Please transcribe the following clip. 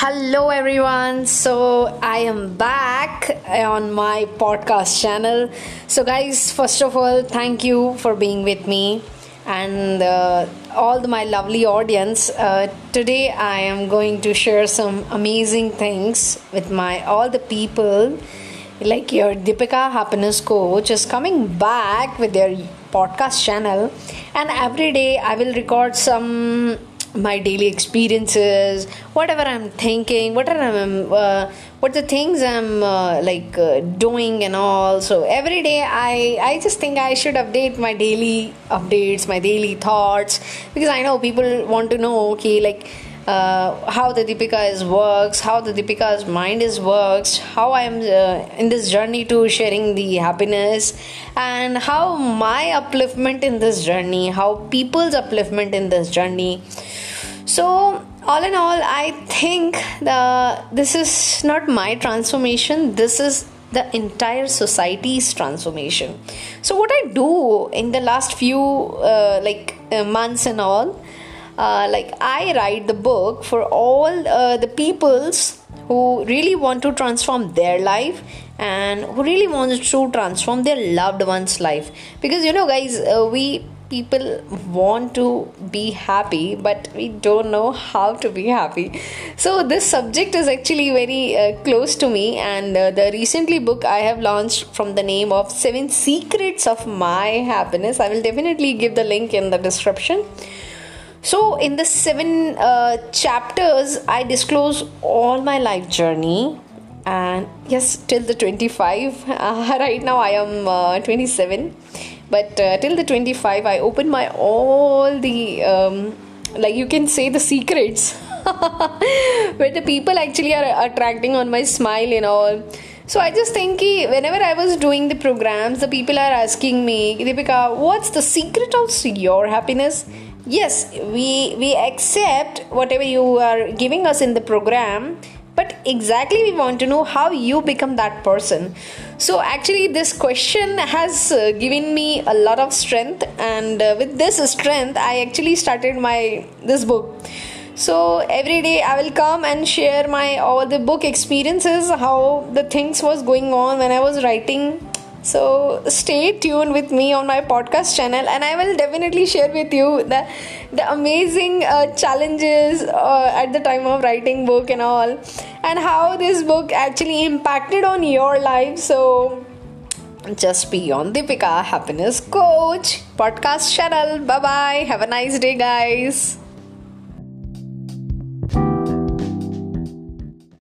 Hello, everyone. So, I am back on my podcast channel. So, guys, first of all, thank you for being with me and uh, all the, my lovely audience. Uh, today, I am going to share some amazing things with my all the people. Like your Deepika Happiness Coach is coming back with their podcast channel, and every day I will record some my daily experiences whatever i'm thinking whatever i'm uh, what the things i'm uh, like uh, doing and all. So every day i i just think i should update my daily updates my daily thoughts because i know people want to know okay like uh, how the Deepika is works, how the Deepika's mind is works, how I am uh, in this journey to sharing the happiness, and how my upliftment in this journey, how people's upliftment in this journey. So all in all, I think the this is not my transformation. This is the entire society's transformation. So what I do in the last few uh, like uh, months and all uh, like I write the book for all uh, the peoples who really want to transform their life and who really want to transform their loved one's life. Because you know guys uh, we people want to be happy but we don't know how to be happy. So this subject is actually very uh, close to me and uh, the recently book i have launched from the name of seven secrets of my happiness. I will definitely give the link in the description so, in the seven uh, chapters, I disclose all my life journey, and yes, till the 25. Uh, right now, I am uh, 27, but uh, till the 25, I open my all the um, like you can say the secrets where the people actually are attracting on my smile and all. So I just think whenever I was doing the programs, the people are asking me, Deepika, what's the secret of your happiness? yes we we accept whatever you are giving us in the program but exactly we want to know how you become that person so actually this question has uh, given me a lot of strength and uh, with this strength i actually started my this book so every day i will come and share my all the book experiences how the things was going on when i was writing so stay tuned with me on my podcast channel, and I will definitely share with you the the amazing uh, challenges uh, at the time of writing book and all, and how this book actually impacted on your life. So just be on Deepika Happiness Coach podcast channel. Bye bye. Have a nice day, guys.